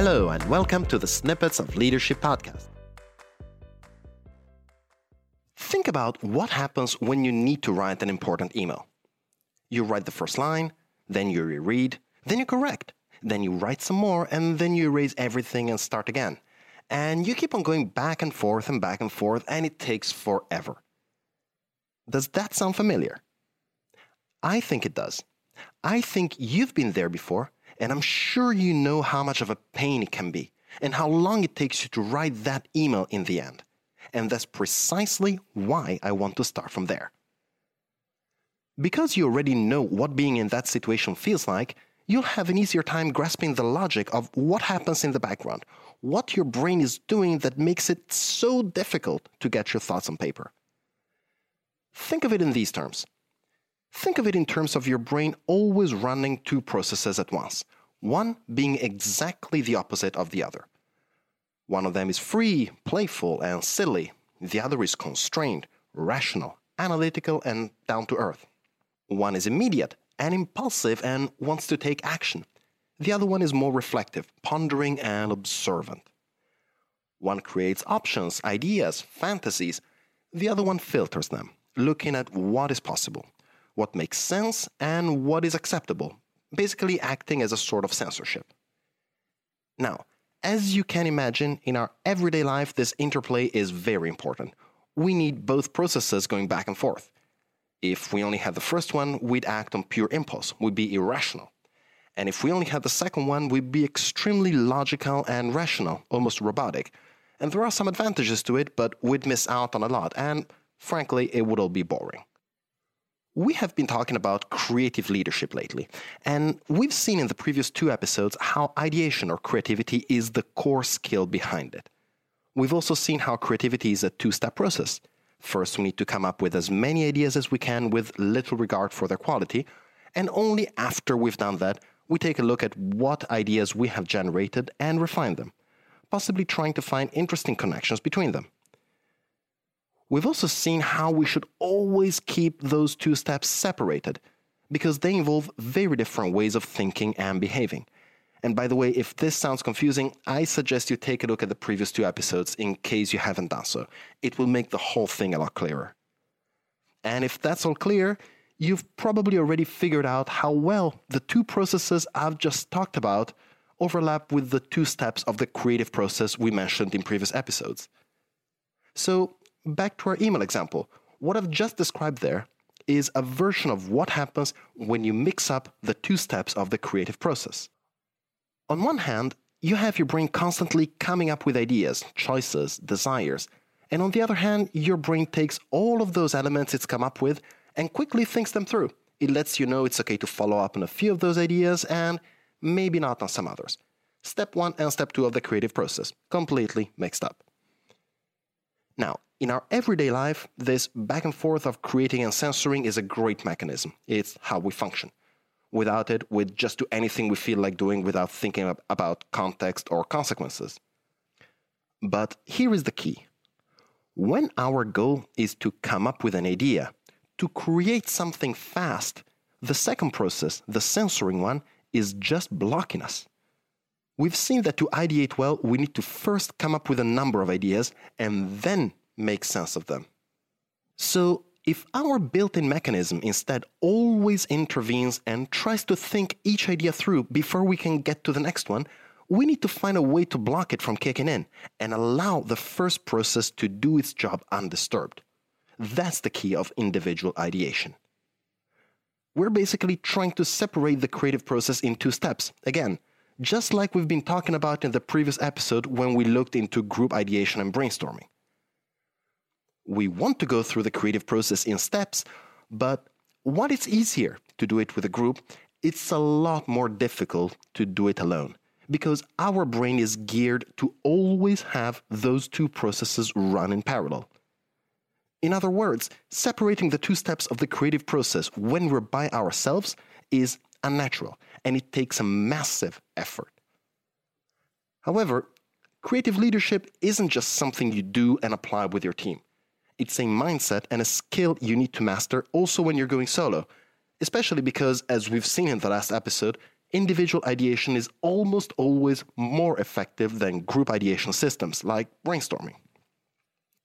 Hello, and welcome to the Snippets of Leadership podcast. Think about what happens when you need to write an important email. You write the first line, then you reread, then you correct, then you write some more, and then you erase everything and start again. And you keep on going back and forth and back and forth, and it takes forever. Does that sound familiar? I think it does. I think you've been there before, and I'm sure you know how much of a pain it can be, and how long it takes you to write that email in the end. And that's precisely why I want to start from there. Because you already know what being in that situation feels like, you'll have an easier time grasping the logic of what happens in the background, what your brain is doing that makes it so difficult to get your thoughts on paper. Think of it in these terms. Think of it in terms of your brain always running two processes at once, one being exactly the opposite of the other. One of them is free, playful, and silly, the other is constrained, rational, analytical, and down to earth. One is immediate and impulsive and wants to take action. The other one is more reflective, pondering, and observant. One creates options, ideas, fantasies. The other one filters them, looking at what is possible what makes sense, and what is acceptable, basically acting as a sort of censorship. Now, as you can imagine, in our everyday life, this interplay is very important. We need both processes going back and forth. If we only had the first one, we'd act on pure impulse, we'd be irrational. And if we only had the second one, we'd be extremely logical and rational, almost robotic. And there are some advantages to it, but we'd miss out on a lot, and frankly, it would all be boring. We have been talking about creative leadership lately, and we've seen in the previous two episodes how ideation or creativity is the core skill behind it. We've also seen how creativity is a two step process. First, we need to come up with as many ideas as we can with little regard for their quality, and only after we've done that, we take a look at what ideas we have generated and refine them, possibly trying to find interesting connections between them. We've also seen how we should always keep those two steps separated because they involve very different ways of thinking and behaving. And by the way, if this sounds confusing, I suggest you take a look at the previous two episodes in case you haven't done so. It will make the whole thing a lot clearer. And if that's all clear, you've probably already figured out how well the two processes I've just talked about overlap with the two steps of the creative process we mentioned in previous episodes. So back to our email example. What I've just described there is a version of what happens when you mix up the two steps of the creative process. On one hand, you have your brain constantly coming up with ideas, choices, desires, and on the other hand, your brain takes all of those elements it's come up with and quickly thinks them through. It lets you know it's okay to follow up on a few of those ideas and maybe not on some others. Step one and step two of the creative process, completely mixed up. Now, in our everyday life, this back and forth of creating and censoring is a great mechanism. It's how we function. Without it, we'd just do anything we feel like doing without thinking about context or consequences. But here is the key. When our goal is to come up with an idea, to create something fast, the second process, the censoring one, is just blocking us. We've seen that to ideate well, we need to first come up with a number of ideas and then make sense of them. So, if our built in mechanism instead always intervenes and tries to think each idea through before we can get to the next one, we need to find a way to block it from kicking in and allow the first process to do its job undisturbed. That's the key of individual ideation. We're basically trying to separate the creative process in two steps. Again, just like we've been talking about in the previous episode when we looked into group ideation and brainstorming we want to go through the creative process in steps, but while it's easier to do it with a group, it's a lot more difficult to do it alone because our brain is geared to always have those two processes run in parallel. In other words, separating the two steps of the creative process when we're by ourselves is unnatural and it takes a massive effort. However, creative leadership isn't just something you do and apply with your team. It's a mindset and a skill you need to master also when you're going solo, especially because, as we've seen in the last episode, individual ideation is almost always more effective than group ideation systems like brainstorming.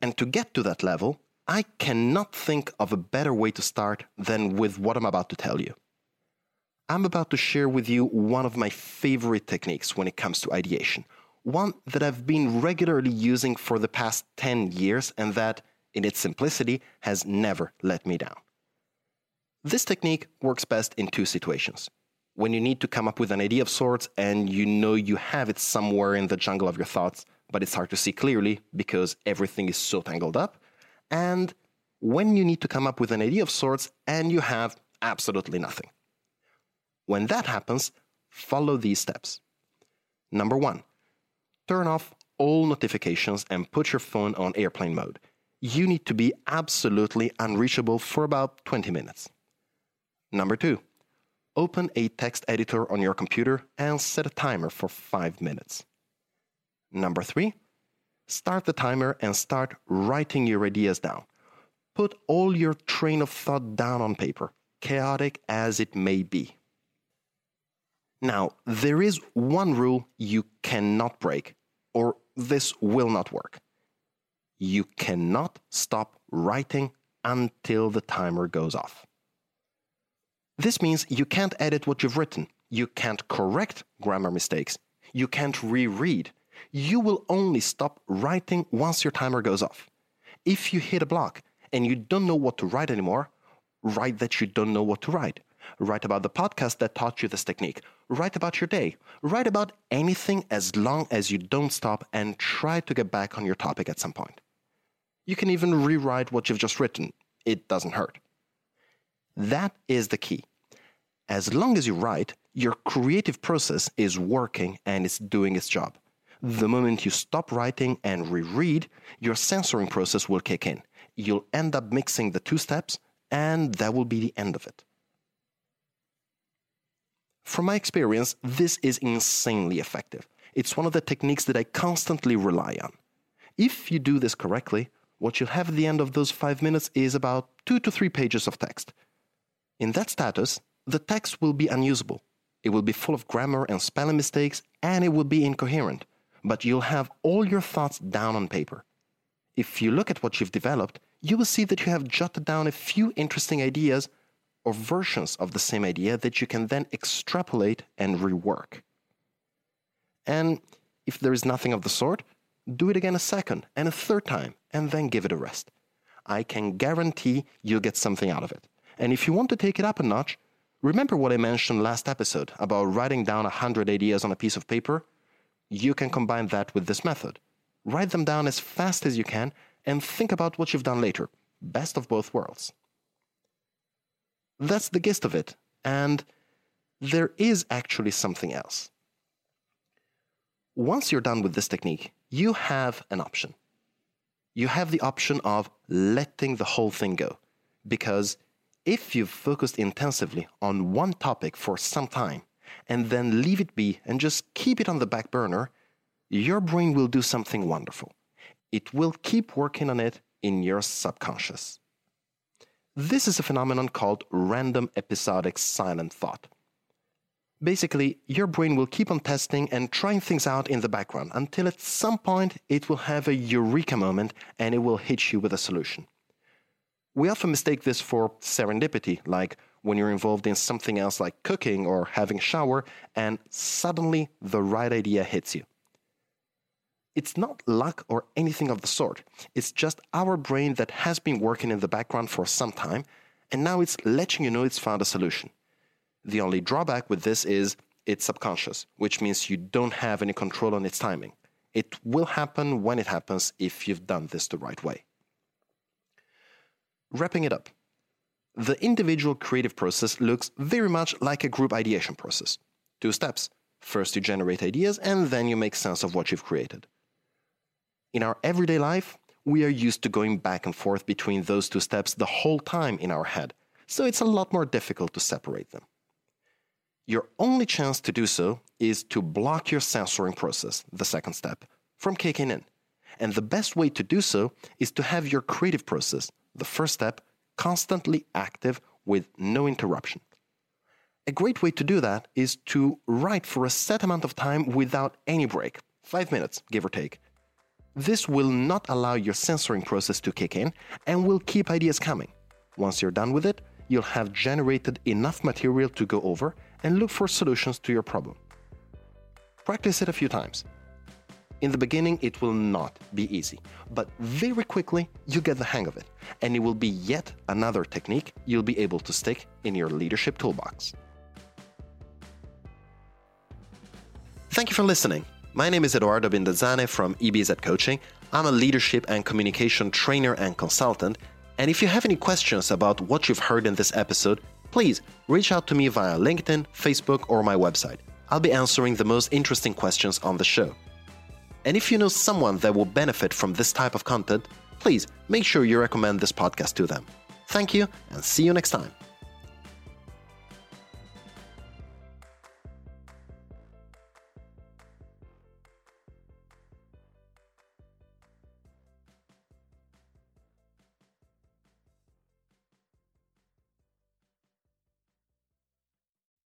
And to get to that level, I cannot think of a better way to start than with what I'm about to tell you. I'm about to share with you one of my favorite techniques when it comes to ideation, one that I've been regularly using for the past 10 years and that, in its simplicity, has never let me down. This technique works best in two situations. When you need to come up with an idea of sorts and you know you have it somewhere in the jungle of your thoughts, but it's hard to see clearly because everything is so tangled up, and when you need to come up with an idea of sorts and you have absolutely nothing. When that happens, follow these steps. Number one, turn off all notifications and put your phone on airplane mode. You need to be absolutely unreachable for about 20 minutes. Number two, open a text editor on your computer and set a timer for 5 minutes. Number three, start the timer and start writing your ideas down. Put all your train of thought down on paper, chaotic as it may be. Now, there is one rule you cannot break, or this will not work. You cannot stop writing until the timer goes off. This means you can't edit what you've written, you can't correct grammar mistakes, you can't reread. You will only stop writing once your timer goes off. If you hit a block and you don't know what to write anymore, write that you don't know what to write. Write about the podcast that taught you this technique. Write about your day. Write about anything as long as you don't stop and try to get back on your topic at some point. You can even rewrite what you've just written. It doesn't hurt. That is the key. As long as you write, your creative process is working and it's doing its job. The moment you stop writing and reread, your censoring process will kick in. You'll end up mixing the two steps, and that will be the end of it. From my experience, this is insanely effective. It's one of the techniques that I constantly rely on. If you do this correctly, what you'll have at the end of those five minutes is about two to three pages of text. In that status, the text will be unusable. It will be full of grammar and spelling mistakes, and it will be incoherent, but you'll have all your thoughts down on paper. If you look at what you've developed, you will see that you have jotted down a few interesting ideas or versions of the same idea that you can then extrapolate and rework. And if there is nothing of the sort, do it again a second and a third time, and then give it a rest. I can guarantee you'll get something out of it. And if you want to take it up a notch, remember what I mentioned last episode about writing down 100 ideas on a piece of paper? You can combine that with this method. Write them down as fast as you can and think about what you've done later. Best of both worlds. That's the gist of it. And there is actually something else. Once you're done with this technique, you have an option. You have the option of letting the whole thing go. Because if you've focused intensively on one topic for some time and then leave it be and just keep it on the back burner, your brain will do something wonderful. It will keep working on it in your subconscious. This is a phenomenon called random episodic silent thought. Basically, your brain will keep on testing and trying things out in the background until at some point it will have a eureka moment and it will hit you with a solution. We often mistake this for serendipity, like when you're involved in something else like cooking or having a shower, and suddenly the right idea hits you. It's not luck or anything of the sort. It's just our brain that has been working in the background for some time, and now it's letting you know it's found a solution. The only drawback with this is it's subconscious, which means you don't have any control on its timing. It will happen when it happens if you've done this the right way. Wrapping it up, the individual creative process looks very much like a group ideation process. Two steps. First, you generate ideas, and then you make sense of what you've created. In our everyday life, we are used to going back and forth between those two steps the whole time in our head, so it's a lot more difficult to separate them. Your only chance to do so is to block your censoring process, the second step, from kicking in. And the best way to do so is to have your creative process, the first step, constantly active with no interruption. A great way to do that is to write for a set amount of time without any break, five minutes, give or take. This will not allow your censoring process to kick in and will keep ideas coming. Once you're done with it, you'll have generated enough material to go over and look for solutions to your problem. Practice it a few times. In the beginning, it will not be easy, but very quickly you get the hang of it, and it will be yet another technique you'll be able to stick in your leadership toolbox. Thank you for listening. My name is Edoardo Binda Zane from EBZ Coaching. I'm a leadership and communication trainer and consultant. And if you have any questions about what you've heard in this episode, please reach out to me via LinkedIn, Facebook, or my website. I'll be answering the most interesting questions on the show. And if you know someone that will benefit from this type of content, please make sure you recommend this podcast to them. Thank you, and see you next time.